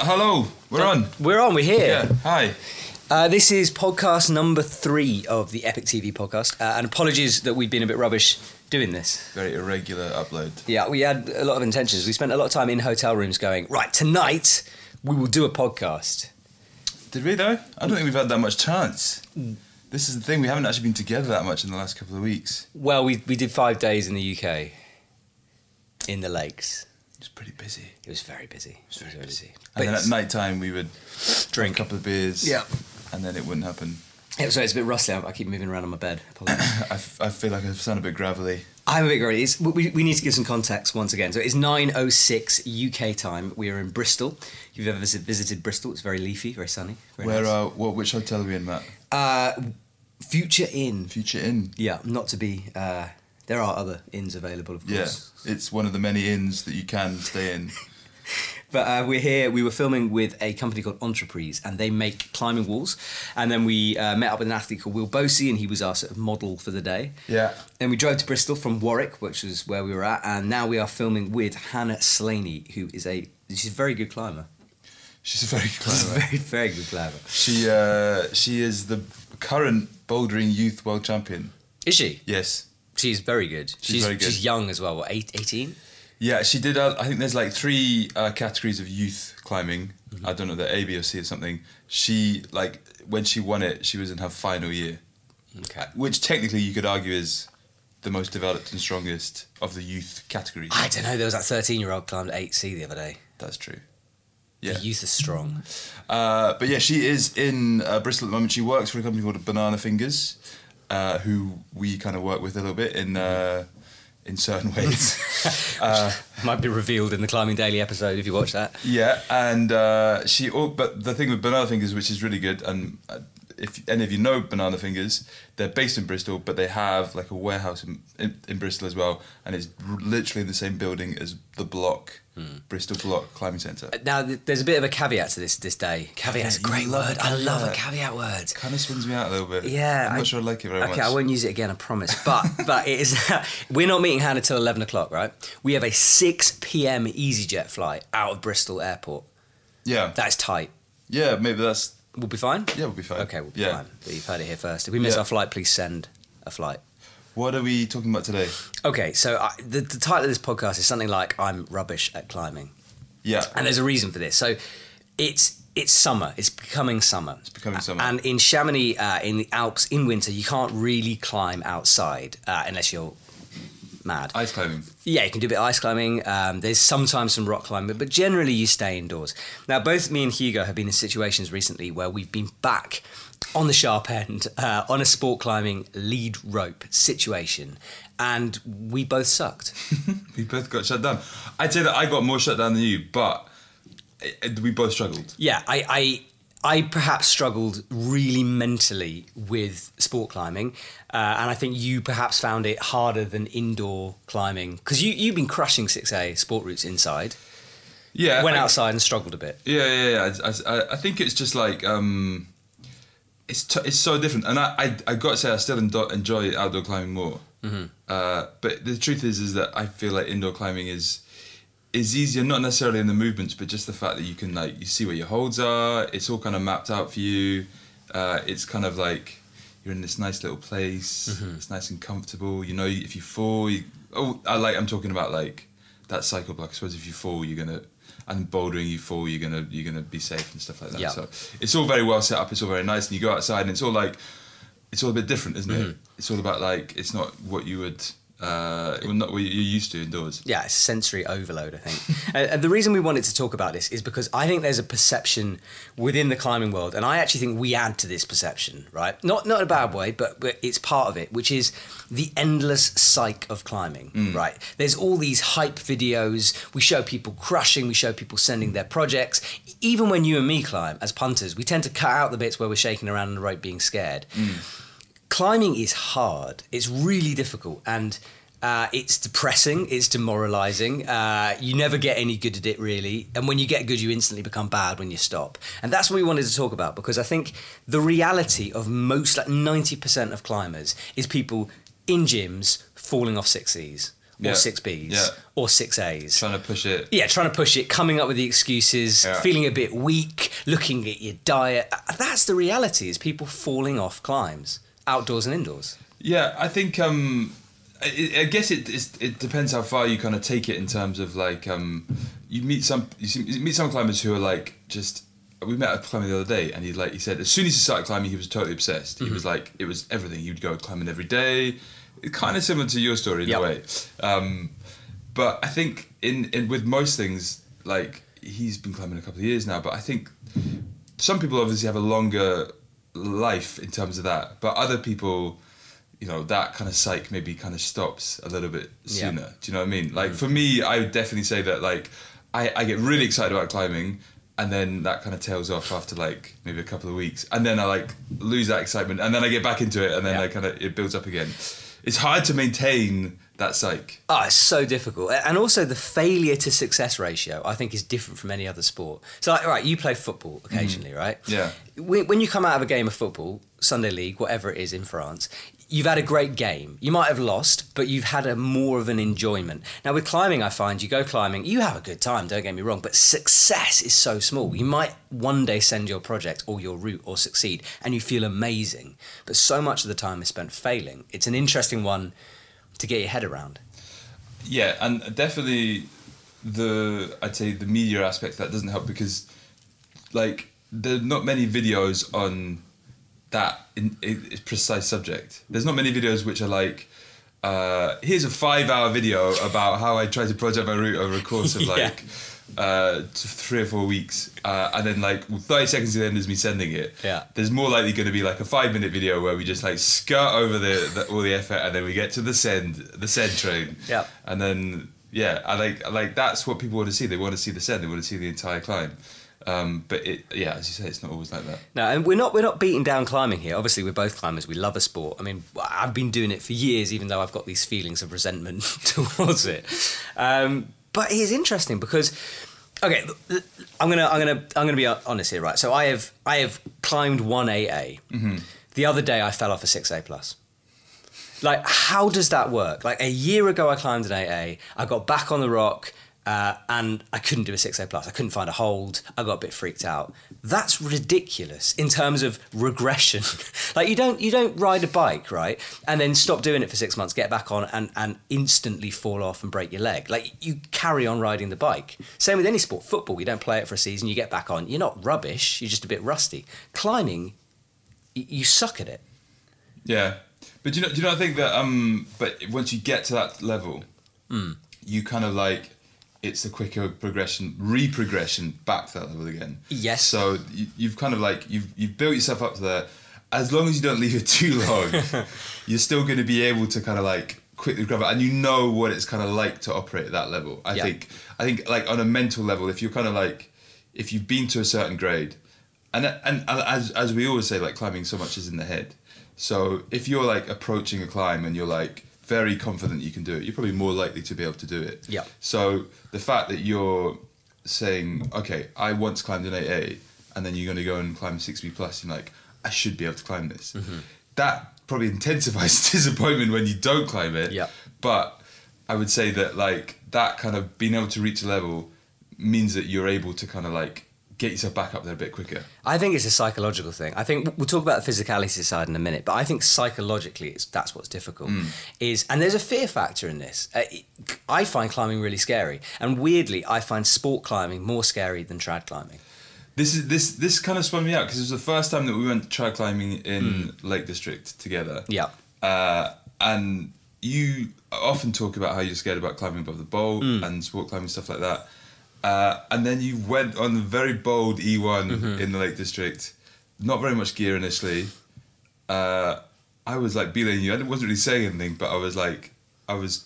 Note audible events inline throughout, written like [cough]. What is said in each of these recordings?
Hello, we're on. We're on, we're here. Yeah, hi. Uh, this is podcast number three of the Epic TV podcast. Uh, and apologies that we've been a bit rubbish doing this. Very irregular upload. Yeah, we had a lot of intentions. We spent a lot of time in hotel rooms going, right, tonight we will do a podcast. Did we though? I don't think we've had that much chance. This is the thing, we haven't actually been together that much in the last couple of weeks. Well, we, we did five days in the UK, in the lakes. It's pretty busy. It was very busy. It was very busy. And then at night time we would drink. drink a couple of beers. Yeah. And then it wouldn't happen. Yeah, so it's a bit rusty. I keep moving around on my bed. [coughs] Apologies. I, f- I feel like I sound a bit gravelly. I'm a bit worried. It's, we, we need to give some context once again. So it's 9.06 UK time. We are in Bristol. If you've ever visit, visited Bristol, it's very leafy, very sunny. Very Where nice. uh what which hotel are we in, Matt? Uh, Future Inn. Future Inn. Yeah, not to be... Uh, there are other inns available, of course. Yeah. It's one of the many inns that you can stay in. [laughs] But uh, we're here. We were filming with a company called Entre-Prises, and they make climbing walls. And then we uh, met up with an athlete called Will Bosi, and he was our sort of model for the day. Yeah. Then we drove to Bristol from Warwick, which was where we were at, and now we are filming with Hannah Slaney, who is a she's a very good climber. She's a very She's a clever. very very good climber. She uh she is the current bouldering youth world champion. Is she? Yes. She's very good. She's very good. She's young as well. What eight, 18? Yeah, she did. Uh, I think there's like three uh, categories of youth climbing. Mm-hmm. I don't know, the A, B, or C or something. She like when she won it, she was in her final year, Okay. which technically you could argue is the most developed and strongest of the youth categories. I don't know. There was that 13 year old climbed 8C the other day. That's true. Yeah. The youth is strong. Uh, but yeah, she is in uh, Bristol at the moment. She works for a company called Banana Fingers, uh, who we kind of work with a little bit in uh, in certain [laughs] ways. [laughs] uh, Might be revealed in the Climbing Daily episode if you watch that. Yeah, and uh, she. Oh, but the thing with Banana is which is really good, and uh, if any of you know Banana Fingers, they're based in Bristol, but they have like a warehouse in, in, in Bristol as well, and it's r- literally in the same building as the Bloc, hmm. Bristol Bloc Climbing Centre. Uh, now, th- there's a bit of a caveat to this this day. Caveat's a great word. I love a caveat. word. Kind of spins me out a little bit. Yeah, I'm not I- sure I like it very okay, much. Okay, I won't use it again. I promise. But [laughs] but it is. [laughs] we're not meeting Hannah till eleven o'clock, right? We have a six p.m. EasyJet flight out of Bristol Airport. Yeah, That's tight. yeah, maybe that's We'll be fine. yeah, we'll be fine. Okay, we'll be yeah. fine. But you've heard it here first. If we miss Yeah. our flight, please send a flight. What are we talking about today? Okay, so I, the, the title of this podcast is something like "I'm rubbish at climbing," Yeah, and there's a reason for this. So, it's it's summer. It's becoming summer. It's becoming summer. And in Chamonix, uh, in the Alps, in winter, you can't really climb outside uh, unless you're mad. ice climbing. Yeah, you can do a bit of ice climbing. Um, there's sometimes some rock climbing, but generally you stay indoors. Now, both me and Hugo have been in situations recently where we've been back on the sharp end [laughs] uh, on a sport climbing lead rope situation, and we both sucked. [laughs] We both got shut down. I'd say that I got more shut down than you, but uh, we both struggled. Yeah, I, I, I perhaps struggled really mentally with sport climbing, uh, and I think you perhaps found it harder than indoor climbing because you you've been crushing six A sport routes inside. Yeah, Went I- outside and struggled a bit. Yeah, yeah, yeah. I, I, I think it's just like um, it's t- it's so different, and I I, I got to say I still endo- enjoy outdoor climbing more. Mm-hmm. Uh, but the truth is, is that I feel like indoor climbing is is easier, not necessarily in the movements, but just the fact that you can like you see where your holds are. It's all kind of mapped out for you. Uh, it's kind of like you're in this nice little place. It's nice and comfortable. You know, if you fall, you, oh, I like. I'm talking about like that cycle block. I suppose if you fall, you're gonna and bouldering you fall, you're gonna you're gonna be safe and stuff like that. Yeah. So it's all very well set up. It's all very nice, and you go outside, and it's all like it's all a bit different, isn't it? It's all about like it's not what you would. Uh, not what you're used to indoors. yeah, it's sensory overload, I think. [laughs] and, and the reason we wanted to talk about this is because I think there's a perception within the climbing world, and I actually think we add to this perception, right? Not not in a bad way, but, but it's part of it, which is the endless psych of climbing, right? There's all these hype videos. We show people crushing. We show people sending their projects. Even when you and me climb as punters, we tend to cut out the bits where we're shaking around on the rope, being scared climbing is hard. It's really difficult and uh, it's depressing. It's demoralizing. Uh, you never get any good at it really, and when you get good, you instantly become bad when you stop. And that's what we wanted to talk about because I think the reality of most, like ninety percent of climbers, is people in gyms falling off six E's or Yeah. six Bs Yeah. or six As. Trying to push it. yeah, trying to push it, coming up with the excuses, Yeah. feeling a bit weak, looking at your diet. That's the reality: is people falling off climbs, outdoors and indoors. Yeah, I think um, I, I guess it it depends how far you kind of take it in terms of like um, you meet some you, see, you meet some climbers who are like just we met a climber the other day and he like he said as soon as he started climbing he was totally obsessed. He was like it was everything. He would go climbing every day. It's kind of similar to your story in Yep. a way. Um, but I think in, in with most things like he's been climbing a couple of years now, but I think some people obviously have a longer life in terms of that, but other people, you know, that kind of psych maybe kind of stops a little bit Yeah. sooner. Do you know what I mean? Like mm. for me, I would definitely say that like I, I get really excited about climbing and then that kind of tails off after like maybe a couple of weeks and then I like lose that excitement and then I get back into it and then Yeah. I kind of it builds up again. It's hard to maintain that psych. Oh, it's so difficult. And also the failure to success ratio, I think, is different from any other sport. So, like, right, you play football mm-hmm. occasionally, right? Yeah. When, when you come out of a game of football, Sunday League, whatever it is in France, you've had a great game. You might have lost, but you've had a more of an enjoyment. Now, with climbing, I find you go climbing, you have a good time, don't get me wrong, but success is so small. You might one day send your project or your route or succeed, and you feel amazing. But so much of the time is spent failing. It's an interesting one to get your head around. Yeah, and definitely the I'd say the media aspect that doesn't help because like there are not many videos on that in, in, precise subject. There's not many videos which are like. Uh, here's a five-hour video about how I tried to project my route over a course of [laughs] Yeah. like uh, three or four weeks, uh, and then like 30 seconds to the end is me sending it. Yeah. There's more likely going to be like a five-minute video where we just like skirt over the, the all the effort, and then we get to the send, the send train. Yeah. And then yeah, I like I like that's what people want to see. They want to see the send. They want to see the entire climb. Um, but it yeah, as you say, it's not always like that. No, and we're not we're not beating down climbing here. Obviously, we're both climbers. We love a sport. I mean, I've been doing it for years, even though I've got these feelings of resentment [laughs] towards it. Um, but it is interesting because, okay, I'm gonna I'm gonna I'm gonna be honest here, right? So I have I have climbed one AA. The other day, I fell off a six A plus. Like, how does that work? Like a year ago, I climbed an AA. I got back on the rock. Uh, and I couldn't do a 6A plus. I couldn't find a hold. I got a bit freaked out. That's ridiculous in terms of regression. [laughs] like you don't you don't ride a bike, right? And then stop doing it for six months, get back on and, and instantly fall off and break your leg. Like you carry on riding the bike. Same with any sport. Football, you don't play it for a season, you get back on. You're not rubbish, you're just a bit rusty. Climbing, y- you suck at it. Yeah, but do you know? Do you know? I think that um, but once you get to that level, you kind of like it's a quicker progression, re-progression back to that level again. Yes. So you, you've kind of like you've you've built yourself up to there. As long as you don't leave it too [laughs] long, you're still going to be able to kind of like quickly grab it, and you know what it's kind of like to operate at that level. I Yeah. think I think like on a mental level, if you're kind of like if you've been to a certain grade, and and, and as as we always say, like climbing so much is in the head. So if you're like approaching a climb and you're like very confident you can do it, you're probably more likely to be able to do it. Yeah. So the fact that you're saying, okay, I once climbed an 8A, and then you're going to go and climb 6B plus, you're like, I should be able to climb this. Mm-hmm. That probably [laughs] intensifies [laughs] disappointment when you don't climb it. Yeah. But I would say that like that kind of being able to reach a level means that you're able to kind of like get yourself back up there a bit quicker. I think it's a psychological thing. I think we'll talk about the physicality side in a minute, but I think psychologically, it's, that's what's difficult. Is and there's a fear factor in this. Uh, I find climbing really scary, and weirdly, I find sport climbing more scary than trad climbing. This is this this kind of spun me out because it was the first time that we went trad climbing in Hmm. Lake District together. Yeah, Uh, and you often talk about how you're scared about climbing above the bowl Hmm. and sport climbing stuff like that. Uh, and then you went on the very bold E1 Mm-hmm. in the Lake District. Not very much gear initially. Uh, I was like belaying you. I wasn't really saying anything, but I was like, I was,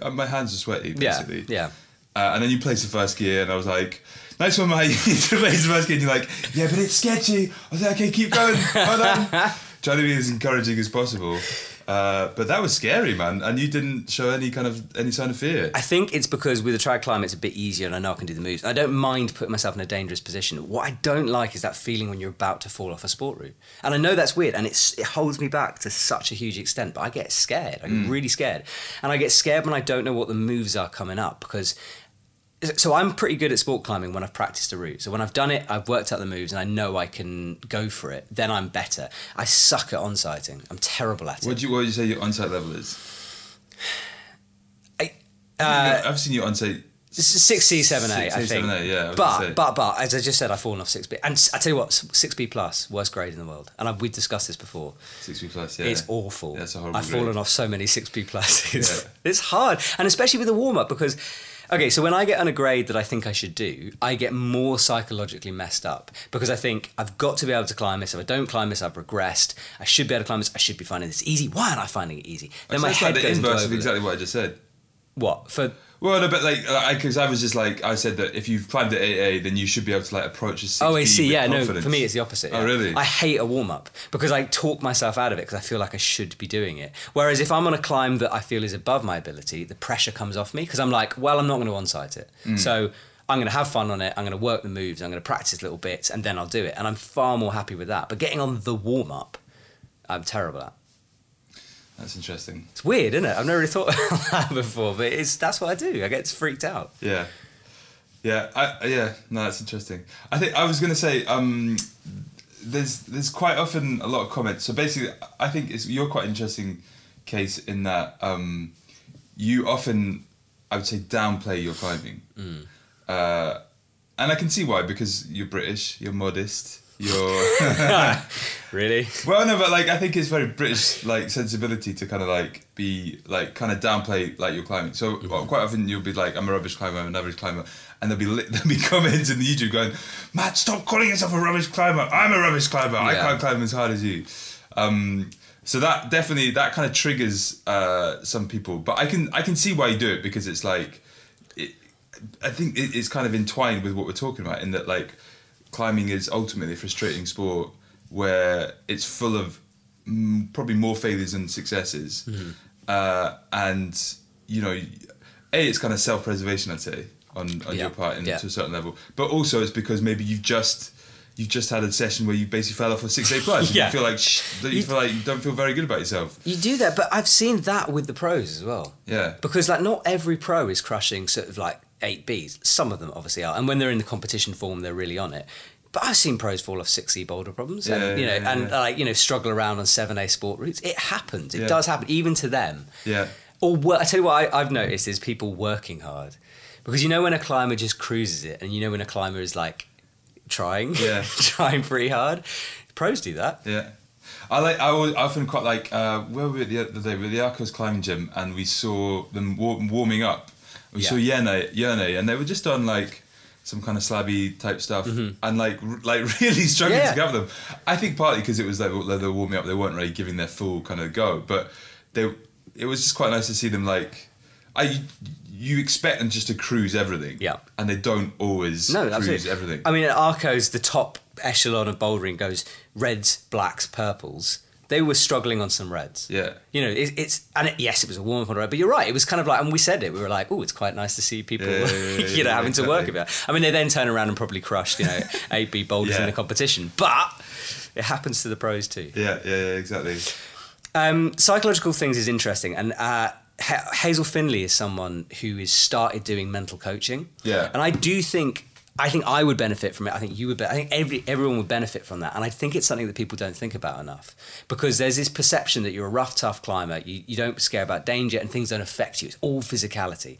uh, my hands were sweaty yeah, basically. yeah. Uh, and then you placed the first gear, and I was like, "Nice one, mate." [laughs] you placed the first gear, and you're like, "Yeah, but it's sketchy." I was like, "Okay, keep going." Hold on. [laughs] trying to be as encouraging as possible. Uh, but that was scary, man. And you didn't show any kind of any sign of fear. I think it's because with a trad climb, it's a bit easier, and I know I can do the moves. I don't mind putting myself in a dangerous position. What I don't like is that feeling when you're about to fall off a sport route. And I know that's weird, and it's it holds me back to such a huge extent. But I get scared. I get really scared, and I get scared when I don't know what the moves are coming up because. So I'm pretty good at sport climbing when I've practiced a route. So when I've done it, I've worked out the moves, and I know I can go for it. Then I'm better. I suck at on-sighting. I'm terrible at it. What do you what would you say your on-sight level is? I, uh, I've seen you on-sight. Six C, seven A, I think. A, yeah, I But but but as I just said, I've fallen off six B, and I tell you what, six B plus, worst grade in the world, and I've, we've discussed this before. Six B plus, yeah. It's awful. That's a horrible I've grade. fallen off so many six B pluses. Yeah. [laughs] it's hard, and especially with the warm up because. Okay, so when I get on a grade that I think I should do, I get more psychologically messed up because I think I've got to be able to climb this. If I don't climb this, I've regressed. I should be able to climb this. I should be finding this easy. Why aren't I finding it easy? Then my That's head like the goes inverse of exactly what I just said. What for? Well, no, but like, because I, was just like, I said that if you've climbed at 8A, then you should be able to like approach a 6B Oh, I see. Yeah, no. For me, it's the opposite. Oh, really? I hate a warm up because I talk myself out of it because I feel like I should be doing it. Whereas if I'm on a climb that I feel is above my ability, the pressure comes off me because I'm like, well, I'm not going to on-sight it. Mm. So I'm going to have fun on it. I'm going to work the moves. I'm going to practice little bits, and then I'll do it. And I'm far more happy with that. But getting on the warm up, I'm terrible at. That's interesting. It's weird, isn't it? I've never really thought [laughs] about that before, but it's that's what I do. I get freaked out. Yeah. Yeah, I, yeah, no, that's interesting. I think I was gonna say, um, there's there's quite often a lot of comments. So basically, I think it's you're quite interesting case in that um, you often, I would say, downplay your climbing, uh, and I can see why because you're British, you're modest, you're. [laughs] Really? Well, no, but like I think it's very British like sensibility to kind of like be like kind of downplay like your climbing. So well, quite often you'll be like, I'm a rubbish climber, I'm an average climber, and there'll be li- [laughs] there'll be comments in the YouTube going, Matt, stop calling yourself a rubbish climber. I'm a rubbish climber. I can't climb as hard as you. Um, so that definitely that kind of triggers uh, some people, but I can I can see why you do it because it's like, it, I think it, it's kind of entwined with what we're talking about in that like climbing is ultimately a frustrating sport where it's full of mm, probably more failures than successes, uh, and you know, a it's kind of self preservation I'd say on on Yeah, your part in, yeah. to a certain level, but also it's because maybe you've just you've just had a session where you basically fell off a six A [laughs] plus. Yeah. You feel like sh- that you feel like you don't feel very good about yourself. You do that, but I've seen that with the pros as well. Yeah. Because like not every pro is crushing sort of like eight Bs. Some of them obviously are, and when they're in the competition form, they're really on it. But I've seen pros fall off six E boulder problems, Yeah, and you know, yeah, and yeah. like you know, struggle around on seven A sport routes. It happens. It Yeah. does happen, even to them. Yeah. Or wor- I tell you what I, I've noticed is people working hard, because you know when a climber just cruises it, and you know when a climber is like trying, Yeah. [laughs] trying pretty hard. Pros do that. Yeah. I like. I I often quite like. Uh, where were we the other day? We were at the Arkose climbing gym, and we saw them warming up. We Yeah. saw Yene, Yene, and they were just on like some kind of slabby type stuff, and like r- like [laughs] really struggling Mm-hmm. Yeah. to cover them. I think partly because it was like they were warming up, they weren't really giving their full kind of go, but they. It was just quite nice to see them like. I you expect them just to cruise everything, Yeah. and they don't always No, cruise absolutely. everything. I mean, at Arkose, the top echelon of bouldering goes reds, blacks, purples. They were struggling on some reds. Yeah. You know, it, it's and it, yes, it was a warm up on red, but you're right. It was kind of like, and we said it. We were like, oh, it's quite nice to see people, Yeah, yeah, yeah, [laughs] you know, having to work exactly. about. I mean, they then turn around and probably crushed, you know, [laughs] AB B boulders in the competition, but it happens to the pros too. yeah, yeah, yeah, exactly. Um, psychological things is interesting, and uh, Ha- Hazel Findlay is someone who has started doing mental coaching. Yeah. and I do think I think I would benefit from it. I think you would. Be- I think every everyone would benefit from that, and I think it's something that people don't think about enough because there's this perception that you're a rough, tough climber. You you don't scare about danger, and things don't affect you. It's all physicality.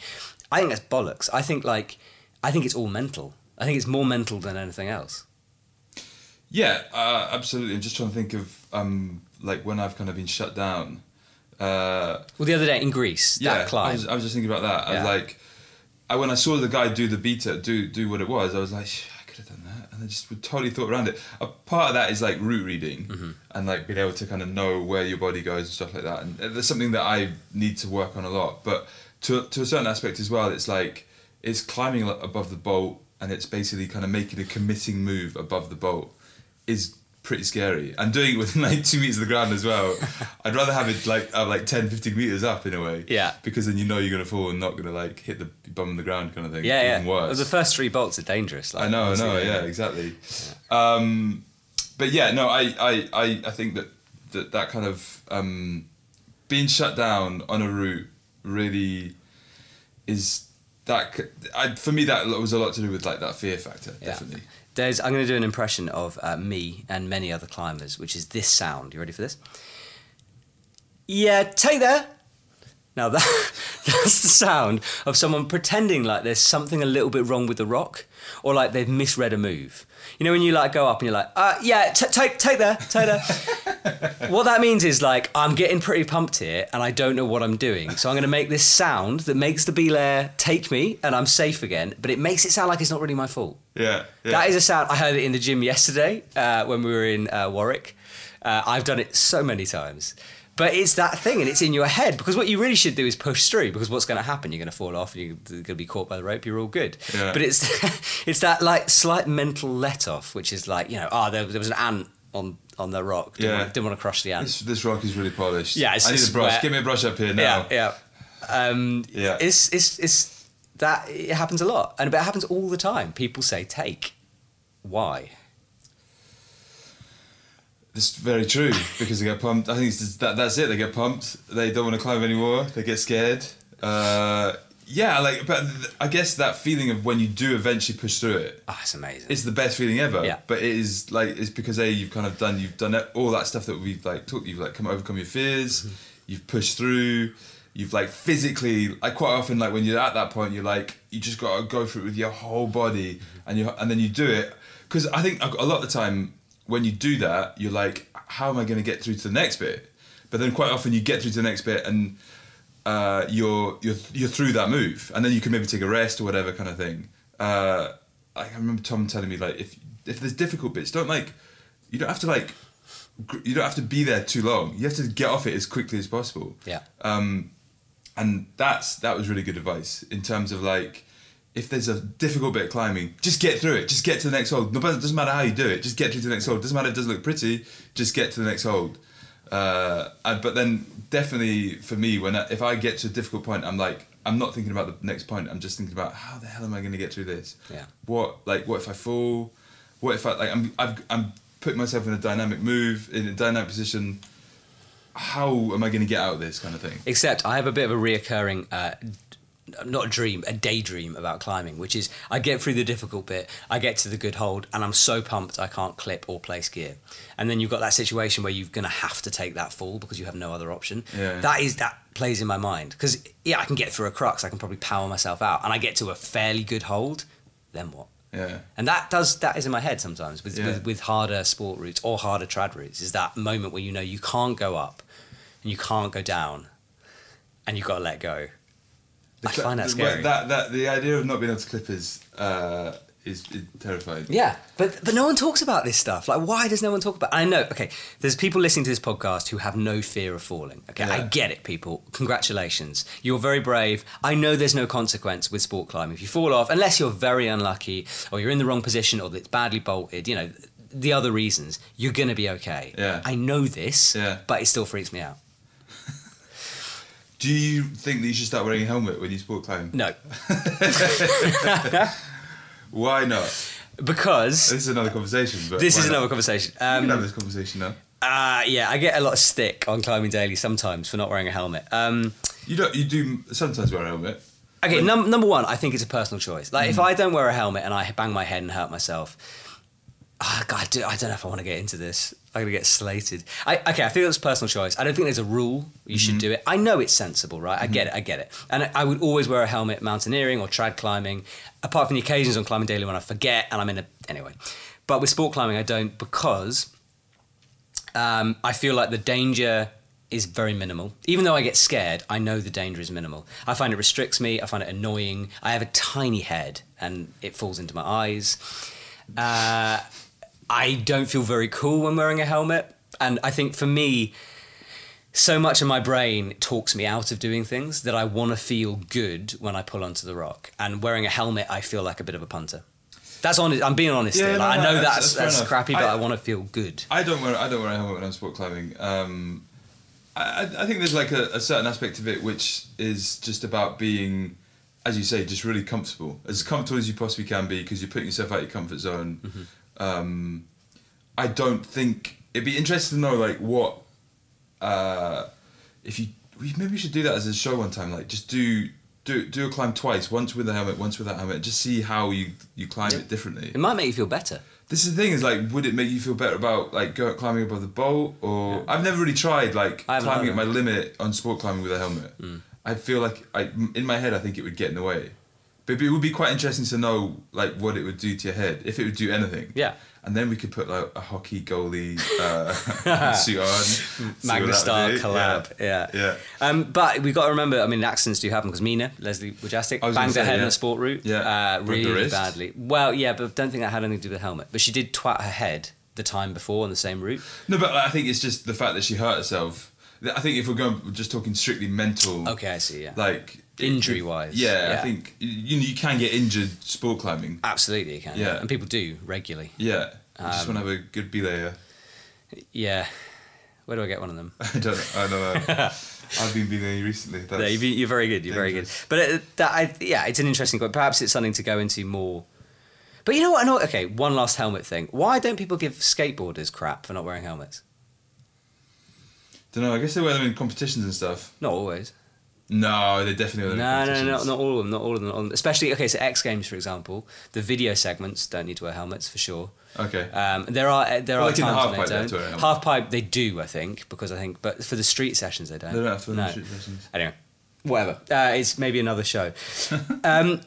I think that's bollocks. I think like I think it's all mental. I think it's more mental than anything else. Yeah, uh, absolutely. I'm just trying to think of um, like when I've kind of been shut down. Uh, Well, the other day in Greece, yeah, that climb. I was, I was just thinking about that. I Yeah. was like, I, when I saw the guy do the beta, do do what it was, I was like, I could have done that, and I just totally thought around it. A part of that is like route reading Mm-hmm. and like being able to kind of know where your body goes and stuff like that. And there's something that I need to work on a lot. But to to a certain aspect as well, it's like it's climbing above the bolt, and it's basically kind of making a committing move above the bolt is pretty scary. And doing it within [laughs] like two meters of the ground as well. [laughs] I'd rather have it like uh, like 10, 15 meters up in a way. Yeah. Because then you know you're gonna fall and not gonna like hit the bum on the ground kind of thing. Yeah, Even yeah. Worse. The first three bolts are dangerous. Like, I know, I know, yeah, exactly. Um, but yeah, no, I, I, I, I think that that, that kind of um, being shut down on a route really is that. I, for me, that was a lot to do with like that fear factor. Yeah. Definitely. There's, I'm going to do an impression of uh, me and many other climbers, which is this sound. You ready for this? Yeah, take that. Now that [laughs] that's the sound of someone pretending like there's something a little bit wrong with the rock, or like they've misread a move. You know when you like go up and you're like, uh, yeah, t- take take there, take there. [laughs] what that means is like I'm getting pretty pumped here and I don't know what I'm doing, so I'm going to make this sound that makes the belayer take me and I'm safe again, but it makes it sound like it's not really my fault. Yeah. yeah. That is a sound. I heard it in the gym yesterday uh, when we were in uh, Warwick. Uh, I've done it so many times. But it's that thing and it's in your head because what you really should do is push through because what's going to happen? You're going to fall off and you're going to be caught by the rope. You're all good. Yeah. But it's [laughs] it's that like slight mental let off, which is like, you know, oh, there, there was an ant on, on the rock. Didn't, Yeah. want, didn't want to crush the ant. This, this rock is really polished. Yeah, it's I need a brush. wet. Give me a brush up here now. Yeah, yeah. Um, Yeah. It's, it's, it's that, it happens a lot. And but it happens all the time. People say take. Why? It's very true because they get pumped. I think it's just that that's it. They get pumped. They don't want to climb anymore. They get scared. Uh, yeah, like, but I guess that feeling of when you do eventually push through it, Oh, it's amazing. it's the best feeling ever. Yeah. But it is like it's because a you've kind of done you've done all that stuff that we've like talked. You've like come overcome your fears. Mm-hmm. You've pushed through. You've like physically like quite often like when you're at that point you're like you just got to go through it with your whole body Mm-hmm. and you and then you do it because I think a a lot of the time when you do that you're like how am I going to get through to the next bit but then quite often you get through to the next bit and uh, you're you're you're through that move, and then you can maybe take a rest or whatever kind of thing. Uh, I remember Tom telling me like if if there's difficult bits, don't like you don't have to like you don't have to be there too long. You have to get off it as quickly as possible. Yeah. Um, and that's that was really good advice in terms of like if there's a difficult bit of climbing, just get through it. Just get to the next hold. No, it doesn't matter how you do it. Just get through to the next hold. Doesn't matter if it doesn't look pretty. Just get to the next hold. Uh, and, but then definitely for me, when I, if I get to a difficult point, I'm like I'm not thinking about the next point. I'm just thinking about how the hell am I going to get through this? Yeah. What like what if I fall? What if I like I'm I've, I'm putting myself in a dynamic move in a dynamic position. How am I going to get out of this kind of thing? Except I have a bit of a reoccurring, uh, not a dream, a daydream about climbing, which is I get through the difficult bit, I get to the good hold, and I'm so pumped I can't clip or place gear. And then you've got that situation where you're going to have to take that fall because you have no other option. Yeah. That is that plays in my mind because yeah, I can get through a crux, I can probably power myself out, and I get to a fairly good hold. Then what? Yeah. And that does that is in my head sometimes with, Yeah. with with harder sport routes or harder trad routes. Is that moment where you know you can't go up and you can't go down, and you've got to let go. I cl- find that the- scary. That that the idea of not being able to clip is uh, is, is terrifying. Yeah, but but no one talks about this stuff. Like, why does no one talk about? I know. Okay, there's people listening to this podcast who have no fear of falling. Okay, I get it, people. Congratulations, you're very brave. I know there's no consequence with sport climbing if you fall off, unless you're very unlucky or you're in the wrong position or it's badly bolted. You know, the other reasons you're gonna be okay. Yeah. I know this. Yeah. but it still freaks me out. Do you think that you should start wearing a helmet when you sport climb? No, [laughs] Why not? because This is another conversation. But this is not? another conversation. We can Um, have this conversation now. uh, yeah, I get a lot of stick on climbing daily sometimes for not wearing a helmet. Um, You don't. You do sometimes wear a helmet. Okay, num- number one, I think it's a personal choice. Like, if I don't wear a helmet and I bang my head and hurt myself, ah, God, I, do, I don't know if I want to get into this. I'm to get slated. I, okay, I think it's a personal choice. I don't think there's a rule you should do it. I know it's sensible, right? I get it, I get it. And I, I would always wear a helmet mountaineering or trad climbing, apart from the occasions on climbing daily when I forget and I'm in a. Anyway. But with sport climbing, I don't because um, I feel like the danger is very minimal. Even though I get scared, I know the danger is minimal. I find it restricts me. I find it annoying. I have a tiny head and it falls into my eyes. Uh, I don't feel very cool when wearing a helmet. And I think for me, so much of my brain talks me out of doing things that I want to feel good when I pull onto the rock. And wearing a helmet, I feel like a bit of a punter. That's honest. I'm being honest. Yeah, here. no, Like, I know that's- that's that's that's, crappy, but I- I, want to feel good. I don't wear I don't wear a helmet when I'm sport climbing. Um, I, I- think there's like a, a certain aspect of it which is just about being, as you say, just really comfortable, as comfortable as you possibly can be because you're putting yourself out of your comfort zone. Um, I don't think it'd be interesting to know like what uh, if you we, maybe we should do that as a show one time. Like just do. Do, do a climb twice, once with a helmet, once without helmet. Just see how you, you climb Yeah. it differently. It might make you feel better. This is the thing is like, would it make you feel better about like go, climbing above the bolt or I've never really tried like climbing at my limit on sport climbing with a helmet. I feel like I in my head I think it would get in the way, but it would be quite interesting to know like what it would do to your head if it would do anything. Yeah. And then we could put like a hockey goalie [laughs] uh, [laughs] suit on. Star collab. Yeah. Yeah. Um, but we got to remember, I mean, accidents do happen because Mina, Leslie-Wujastyk, I banged her head on yeah. a sport route Yeah. uh, really badly. Well, yeah, but I don't think that had anything to do with the helmet. But she did twat her head the time before on the same route. No, but like, I think it's just the fact that she hurt herself. I think if we're going, we're just talking strictly mental. Okay, I see, yeah. Like Injury-wise, Yeah, yeah. I think you you can get injured sport climbing. Absolutely, you can. Yeah. And people do regularly. Yeah, you just Um, want to have a good belayer. Yeah. Where do I get one of them? I [laughs] don't. I don't know. [laughs] I've been belaying recently. That's, Yeah, you're, very good. You're very good. But it, that, I, yeah, it's an interesting point. Perhaps it's something to go into more. But you know what? I know. Okay, one last helmet thing. Why don't people give skateboarders crap for not wearing helmets? don't know. I guess they wear them in competitions and stuff. Not always. No, they definitely No, no, no, not all of them. Not all of them. not all of them. Especially okay. So X Games, for example, the video segments don't need to wear helmets for sure. Okay. Um, there are there Well, are like the times when half-pipe, they don't. to wear a helmet. Half pipe they do, I think, because I think, but for the street sessions they don't. they don't have to no. in shoot sessions. Anyway, whatever. Uh, it's maybe another show. [laughs] um,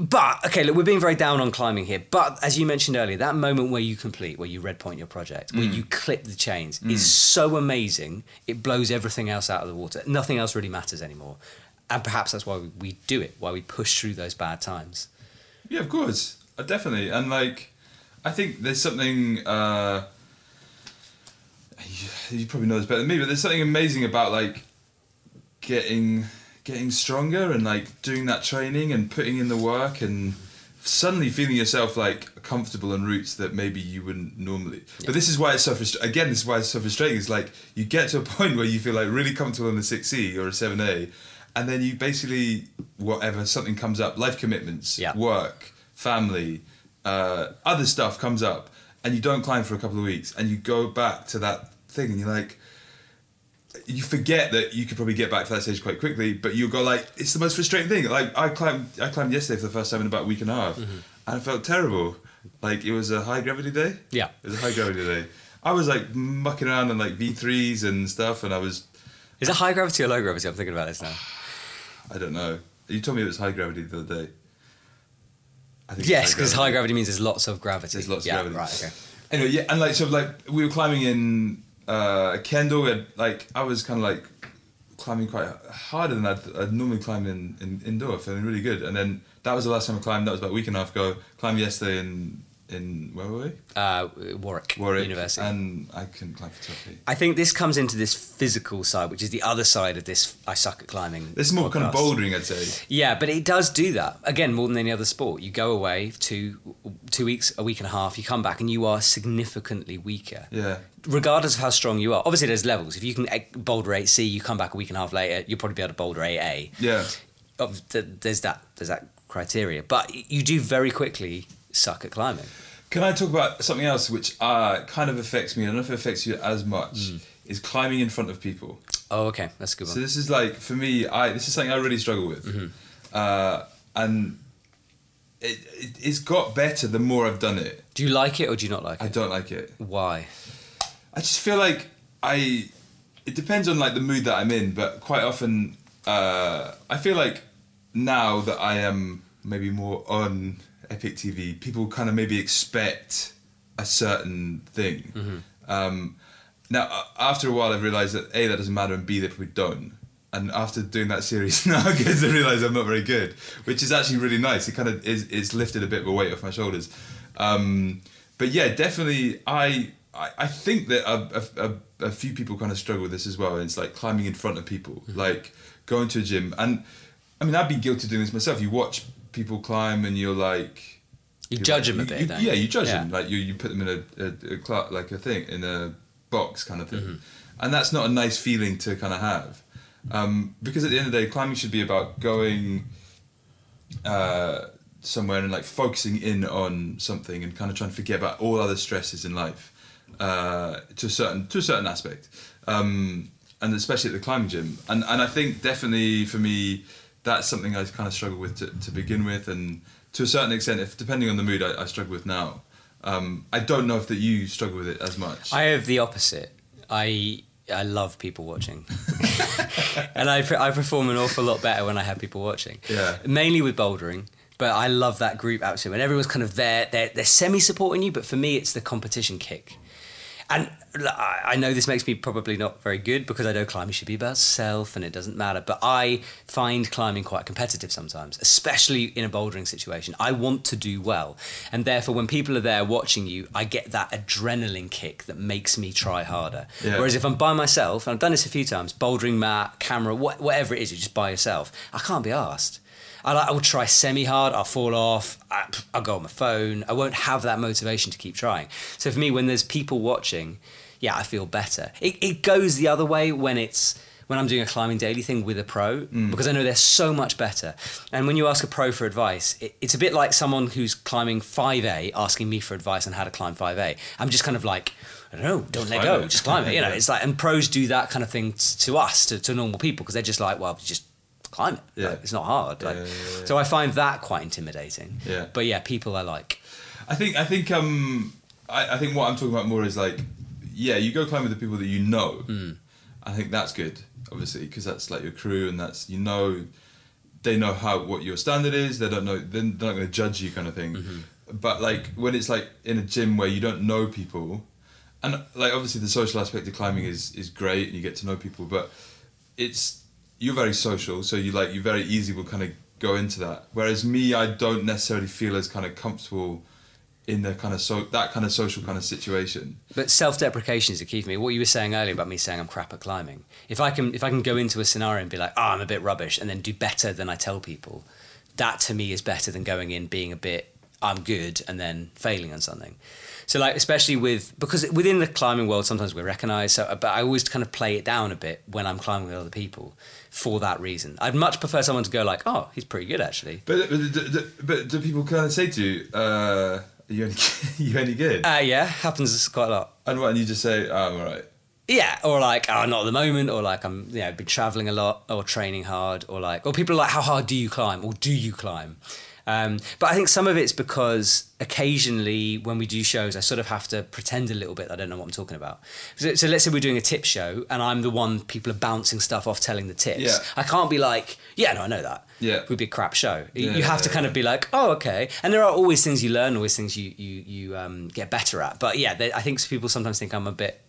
but okay, look, we're being very down on climbing here. But as you mentioned earlier, that moment where you complete, where you red point your project, where you clip the chains, is so amazing. It blows everything else out of the water. Nothing else really matters anymore. And perhaps that's why we, we do it. Why we push through those bad times. Yeah, of course, uh, definitely, and like, I think there's something. Uh, you, [sighs] you probably know this better than me, but there's something amazing about like getting getting stronger and like doing that training and putting in the work and suddenly feeling yourself like comfortable on routes that maybe you wouldn't normally. But this is why it's so frustrating. Again, this is why it's so frustrating. It's like you get to a [laughs] point where you feel like really comfortable on the six C or a seven A, and then you basically whatever something comes up, life commitments, Yeah. work, family, uh, other stuff comes up, and you don't climb for a couple of weeks, and you go back to that thing, and you're like. You forget that you could probably get back to that stage quite quickly, but you go like, it's the most frustrating thing. Like I climbed, I climbed yesterday for the first time in about a week and a half, Mm-hmm. and I felt terrible. Like it was a high gravity day. Yeah. it was a high gravity day. I was like mucking around in like V threes and stuff, and I was, Is it high gravity or low gravity? I'm thinking about this now. [sighs] I don't know. You told me it was high gravity the other day. I think Yes, because high gravity means there's lots of gravity. There's lots of yeah, gravity. Right. Okay. Anyway, yeah, and like so, like we were climbing in uh, Kendal, and like I was kind of like climbing quite harder than I'd, I'd normally climb in, in indoor, feeling really good. And then that was the last time I climbed. That was about a week and a half ago. Climbed yesterday in in where were we? Uh, Warwick, Warwick University. and I couldn't climb for Turkey. I think this comes into this physical side, which is the other side of this. I suck at climbing. This is more kind of bouldering, I'd say. Yeah, but it does do that again more than any other sport. You go away two two weeks, a week and a half. You come back and you are significantly weaker, Yeah. Regardless of how strong you are. Obviously, there's levels. If you can boulder eight C, you come back a week and a half later, you'll probably be able to boulder eight A. Yeah. Of- There's that there's that criteria, but you do very quickly suck at climbing. Can I talk about something else which uh, kind of affects me? I don't know if it affects you as much. Is climbing in front of people. Oh, okay, that's a good So this is like for me. I this is something I really struggle with, uh, and it, it it's got better the more I've done it. Do you like it or do you not like I it? I don't like it. Why? I just feel like I. It depends on like the mood that I'm in, but quite often uh, I feel like now that I am maybe more on Epic TV, people kind of maybe expect a certain thing. Um, now, after a while, I've realised that a that doesn't matter, and b they probably don't. And after doing that series, [laughs] now I get to realise I'm not very good, which is actually really nice. It kind of is it's lifted a bit of a weight off my shoulders. Um, but yeah, definitely, I I, I think that a, a, a, few people kind of struggle with this as well. And it's like climbing in front of people, like going to a gym, and I mean, I'd be guilty of doing this myself. You watch people climb, and you're like, You judge like- them a bit, you- yeah, you judge Yeah. them like you, you put them in a, a, a cla- like a thing in a box kind of thing, Mm-hmm. and that's not a nice feeling to kind of have, um, because at the end of the day, climbing should be about going uh, somewhere and like focusing in on something and kind of trying to forget about all other stresses in life uh, to a certain to a certain aspect, um, and especially at the climbing gym. And and I think definitely for me, that's something I kind of struggle with to, to begin with, and to a certain extent, if depending on the mood, I, I struggle with now. Um, I don't know if that you struggle with it as much. I have the opposite. I I love people watching, [laughs] and I I perform an awful lot better when I have people watching. Yeah. Mainly with bouldering, but I love that group atmosphere when everyone's kind of there. They're they're semi supporting you, but for me, it's the competition kick. And I know this makes me probably not very good because I know climbing should be about self and it doesn't matter. But I find climbing quite competitive sometimes, especially in a bouldering situation. I want to do well. And therefore, when people are there watching you, I get that adrenaline kick that makes me try harder. Yeah. Whereas if I'm by myself, and I've done this a few times, bouldering mat, camera, wha- whatever it is, you're just by yourself, I can't be asked. I, I will try semi hard, I'll fall off, I, I'll go on my phone. I won't have that motivation to keep trying. So for me, when there's people watching, yeah, I feel better. It, it goes the other way when it's when I'm doing a climbing daily thing with a pro mm. because I know they're so much better. And when you ask a pro for advice, it, it's a bit like someone who's climbing 5A asking me for advice on how to climb 5A. I'm just kind of like, I don't know, don't let go, it. just climb it. You know, [laughs] it's like, and pros do that kind of thing t- to us, to, to normal people, because they're just like, well, just climb it. Yeah. Like, it's not hard. Like, Yeah, yeah. So I find that quite intimidating. Yeah. But yeah, people are like. I think I think um I, I think what I'm talking about more is like yeah you go climb with the people that you know I think that's good obviously because that's like your crew and that's you know they know how what your standard is they don't know they're not going to judge you kind of thing Mm-hmm. but like when it's like in a gym where you don't know people and like obviously the social aspect of climbing is is great and you get to know people but it's you're very social so you like you very easy will kind of go into that whereas me i don't necessarily feel as kind of comfortable in the kind of so that kind of social kind of situation But self-deprecation is the key for me. What you were saying earlier about me saying I'm crap at climbing. If I can, if I can go into a scenario and be like, "Oh, I'm a bit rubbish," and then do better than I tell people, that to me is better than going in being a bit, "I'm good," and then failing on something. So like, especially with because within the climbing world, sometimes we're recognised. So, but I always kind of play it down a bit when I'm climbing with other people, for that reason. I'd much prefer someone to go like, "Oh, he's pretty good actually." but but, but, but do people kind of say to you uh are you any, [laughs] you any good Uh, yeah, happens quite a lot. and what and you just say oh, i'm all right Yeah, or like, oh, not at the moment, or like I'm, you know, been traveling a lot, or training hard, or like, or people are like, how hard do you climb, or do you climb? Um, but I think some of it's because occasionally when we do shows, I sort of have to pretend a little bit. I don't know what I'm talking about. So, so let's say we're doing a tip show, and I'm the one people are bouncing stuff off, telling the tips. Yeah. I can't be like, yeah, no, I know that. Yeah. it would be a crap show. You- Yeah, you have to kind of be like, oh, okay. And there are always things you learn, always things you you you um, get better at. But yeah, they, I think people sometimes think I'm a bit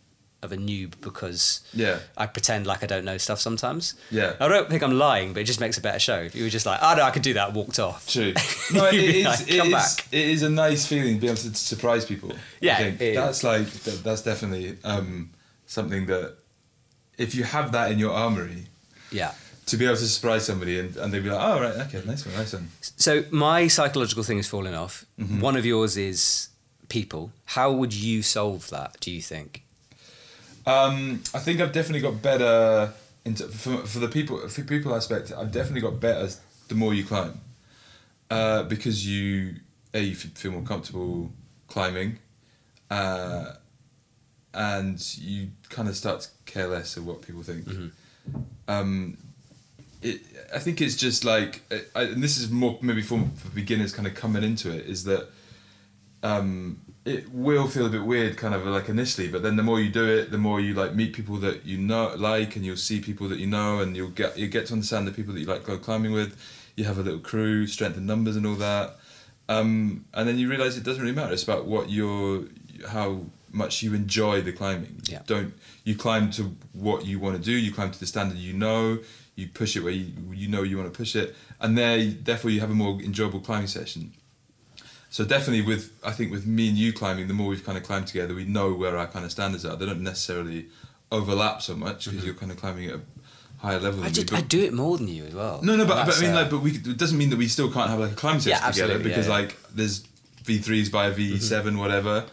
of a noob because Yeah. I pretend like I don't know stuff sometimes. Yeah. I don't think I'm lying, but it just makes a better show. If you were just like, oh no, I could do that, walked off. True. [laughs] No, it, it, like, is, it, "Come is, back." it is a nice feeling being able to surprise people. Yeah, I think. it is. that's like that's definitely um, something that if you have that in your armory, Yeah. to be able to surprise somebody and, and they'd be like, oh right, okay, nice one, nice one. So my psychological thing is falling off. Mm-hmm. One of yours is people. How would you solve that? Do you think? Um, I think I've definitely got better into for, for the people for people aspect. I've definitely got better the more you climb, uh, because you a you feel more comfortable climbing, uh, and you kind of start to care less of what people think. Um, it, I think it's just like, I, and this is more maybe for, for beginners kind of coming into it, is that um, it will feel a bit weird kind of like initially, but then the more you do it, the more you like meet people that you know like, and you'll see people that you know, and you'll get you get to understand the people that you like go climbing with. You have a little crew, strength in numbers, and all that, um, and then you realize it doesn't really matter. It's about what you're, how much you enjoy the climbing. Yeah. Don't you climb to what you want to do? You climb to the standard you know. You push it where you, you know you want to push it, and there therefore you have a more enjoyable climbing session. So definitely with I think with me and you climbing, the more we've kind of climbed together, we know where our kind of standards are. They don't necessarily overlap so much because you're kind of climbing at a higher level. Mm-hmm. I than just me. I do it more than you as well. no, no, but, but I mean, uh, like, but we it doesn't mean that we still can't have like a climbing session Yeah, together because yeah, yeah. like there's V3s by V 7 whatever,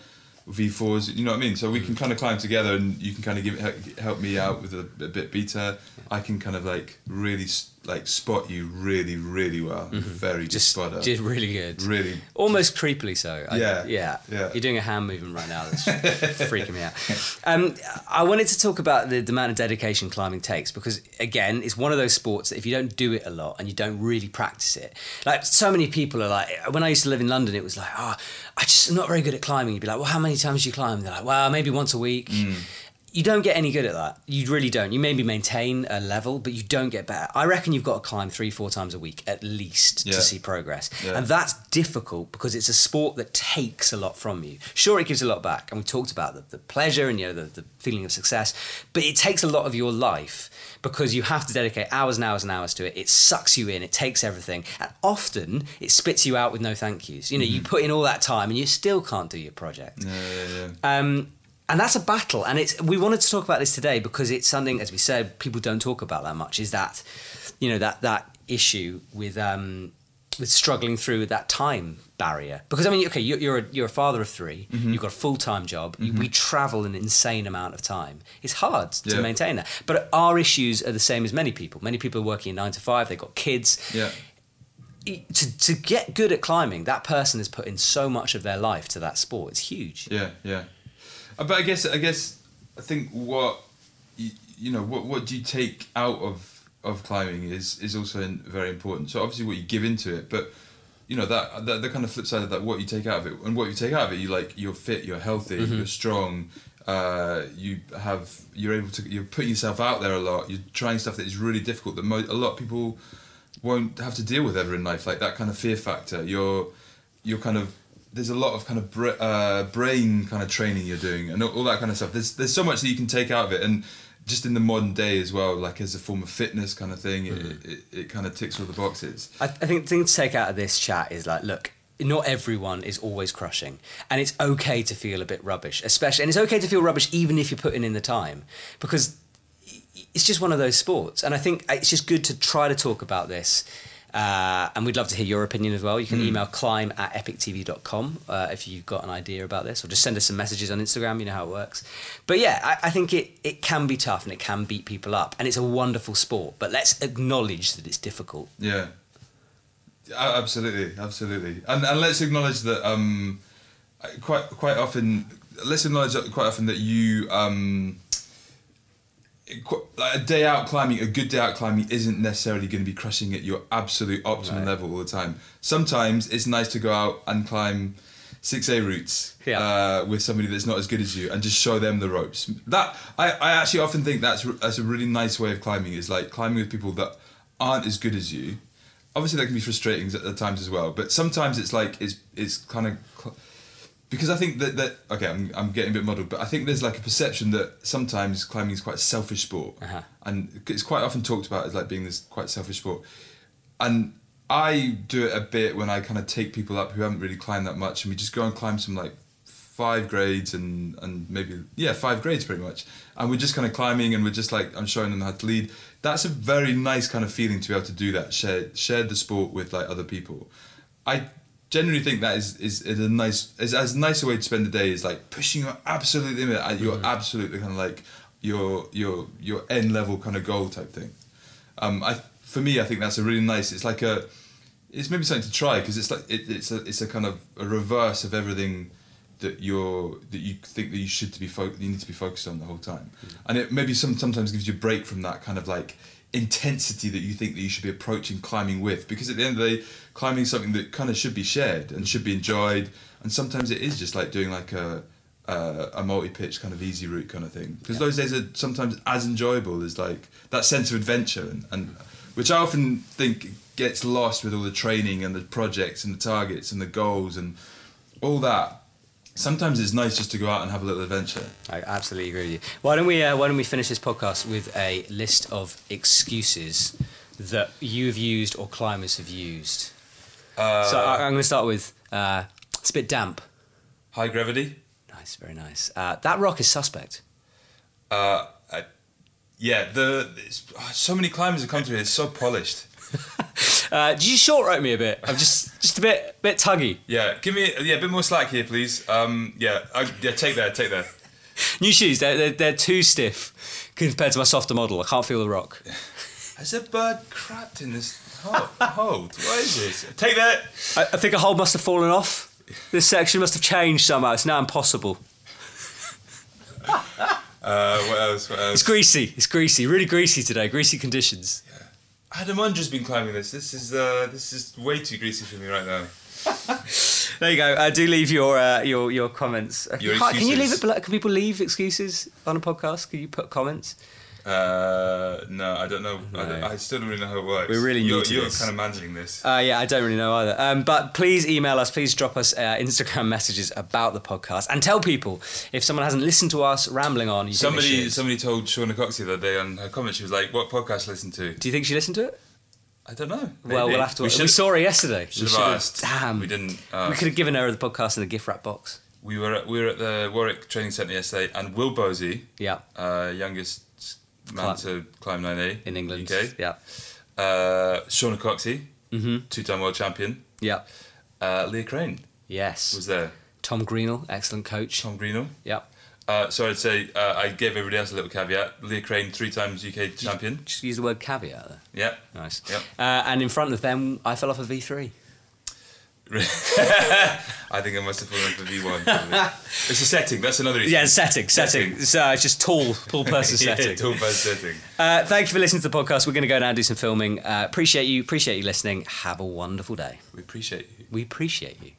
V4s. You know what I mean? So we can kind of climb together, and you can kind of give help me out with a, a bit better. I can kind of like really s- like spot you really, really well. Mm-hmm. Very good Just, spotter. just really good. Really. Almost creepily so. I- Yeah, yeah. yeah. You're doing a hand movement right now that's [laughs] freaking me out. Um, I wanted to talk about the, the amount of dedication climbing takes because, again, it's one of those sports that if you don't do it a lot and you don't really practice it, like so many people are like, when I used to live in London, it was like, oh, I just am not very good at climbing. You'd be like, well, how many times do you climb? They're like, well, maybe once a week. Mm. You don't get any good at that. You really don't. You maybe maintain a level, but you don't get better. I reckon you've got to climb three, four times a week at least Yeah. to see progress. Yeah. And that's difficult because it's a sport that takes a lot from you. Sure, it gives a lot back, and we talked about the, the pleasure and you know the, the feeling of success, but it takes a lot of your life because you have to dedicate hours and hours and hours to it. It sucks you in, it takes everything, and often it spits you out with no thank yous. You know, you put in all that time and you still can't do your project. Yeah, yeah, yeah. Um, and that's a battle, and it's we wanted to talk about this today because it's something, as we said, people don't talk about that much. Is that, you know, that that issue with um, with struggling through that time barrier? Because I mean, okay, you're you're a, you're a father of 3 you You've got a full time job. You We travel an insane amount of time. It's hard to Yeah. maintain that. But our issues are the same as many people. Many people are working nine to five. They've got kids yeah. to, to get good at climbing, that person has put in so much of their life to that sport. It's huge. Yeah, yeah. Uh, But I guess I guess I think what you, you know what what do you take out of of climbing is is also in, very important. So obviously what you give into it, but you know that, that the kind of flip side of that what you take out of it and what you take out of it you like you're fit you're healthy you're strong uh, you have you're able to you're putting yourself out there a lot you're trying stuff that is really difficult that mo- a lot of people won't have to deal with ever in life like that kind of fear factor you're you're kind of there's a lot of kind of bra- uh, brain kind of training you're doing and all, that kind of stuff. There's there's so much that you can take out of it. And just in the modern day as well like as a form of fitness kind of thing it, it, it kind of ticks all the boxes. I, I think the thing to take out of this chat is like, look, not everyone is always crushing, and it's okay to feel a bit rubbish, especially, and it's okay to feel rubbish even if you're putting in the time, because it's just one of those sports, and I think it's just good to try to talk about this. Uh, and we'd love to hear your opinion as well. You can email climb at epictv.com uh, if you've got an idea about this, or just send us some messages on Instagram. You know how it works. But yeah, I, I think it, it can be tough and it can beat people up, and it's a wonderful sport. But let's acknowledge that it's difficult. Yeah, absolutely, absolutely, and and let's acknowledge that um, quite quite often, let's acknowledge quite often that you um, like a day out climbing, a good day out climbing isn't necessarily going to be crushing at your absolute optimum Right. level all the time. Sometimes it's nice to go out and climb. Six A routes Yeah. uh, with somebody that's not as good as you, and just show them the ropes. That I, I actually often think that's that's a really nice way of climbing. Is like climbing with people that aren't as good as you, obviously that can be frustrating at, times as well but sometimes it's like it's it's kind of because I think that that okay I'm, I'm getting a bit muddled but I think there's like a perception that sometimes climbing is quite a selfish sport. Uh-huh. and it's quite often talked about as like being this quite selfish sport. And I do it a bit when I kind of take people up who haven't really climbed that much and we just go and climb some like five grades and and maybe yeah five grades pretty much. And we're just kind of climbing and we're just like I'm showing them how to lead. That's a very nice kind of feeling to be able to do that share share the sport with like other people. I generally think that is is, is a nice is as nice a way to spend the day is like pushing your absolute limit at your absolutely kind of like your your your end level kind of goal type thing. Um, I for me, I think that's a really nice. It's like a, it's maybe something to try because it's like it, it's a it's a kind of a reverse of everything that you're that you think that you should to be fo- you need to be focused on the whole time, and it maybe some sometimes gives you a break from that kind of like intensity that you think that you should be approaching climbing with because at the end of the day, climbing is something that kind of should be shared and should be enjoyed, and sometimes it is just like doing like a. Uh, a multi-pitch kind of easy route kind of thing because those days are sometimes as enjoyable as like that sense of adventure and, and which I often think gets lost with all the training and the projects and the targets and the goals and all that. Sometimes it's nice just to go out and have a little adventure. I absolutely agree with you. Why don't we uh, Why don't we finish this podcast with a list of excuses that you've used or climbers have used? Uh, so I, I'm going to start with uh, it's a bit damp. high gravity. Nice, very nice. Uh, that rock is suspect. Uh, I, yeah, the it's, oh, so many climbers have come to it. It's so polished. [laughs] Uh, did you short rope me a bit? I'm just just a bit bit tuggy. Yeah, give me yeah a bit more slack here, please. Um, yeah, I, yeah, take that, take that. [laughs] New shoes, they're, they're, they're too stiff compared to my softer model. I can't feel the rock. [laughs] Has a bird crapped in this hole? hold? What is this? Take that. I, I think a hole must have fallen off. This section must have changed somehow. It's now impossible. [laughs] Uh, what else? What else? It's greasy. It's greasy. Really greasy today. Greasy conditions. Adam Ondra's been climbing this. This is uh, this is way too greasy for me right now. [laughs] There you go. Uh, do leave your uh, your your comments. Uh, Your can't- can you leave it below? Can people leave excuses on a podcast? Can you put comments? Uh, no, I don't know. I, don't- No. I still don't really know how it works. We're really new you're, to You're this. kind of managing this. Uh, yeah, I don't really know either. Um, but please email us. Please drop us uh, Instagram [laughs] messages about the podcast and tell people if someone hasn't listened to us rambling on. You Somebody somebody told Shauna Cox the other day on her comment. She was like, "What podcast listen to?" Do you think she listened to it? I don't know. Well, we'll have to. We We, saw her yesterday. should We have asked. Damn. We didn't. We could have given her the podcast in the gift wrap box. We were at, we were at the Warwick Training Centre yesterday, and Will Bosi, Yeah, uh, youngest man Climb. to climb 9A in England. UK, Yeah. uh, Shauna Coxsey, Mm-hmm. two-time world champion, Yeah. uh, Leah Crane Yes. was there, Tom Greenall, excellent coach. Tom Greeno. Yeah. Uh, so I'd say uh, I gave everybody else a little caveat. Leah Crane, three times UK champion. Just use the word caveat there. Yeah. Nice. Yep. Uh, and in front of them, I fell off a V3. [laughs] I think I must have fallen for V1. [laughs] it's a setting. That's another issue. Yeah, setting, setting. Setting. It's, uh, it's just tall, tall person [laughs] yeah, setting. tall person setting. Uh, thank you for listening to the podcast. We're going to go now and do some filming. Uh, appreciate you. Appreciate you listening. Have a wonderful day. We appreciate you. We appreciate you.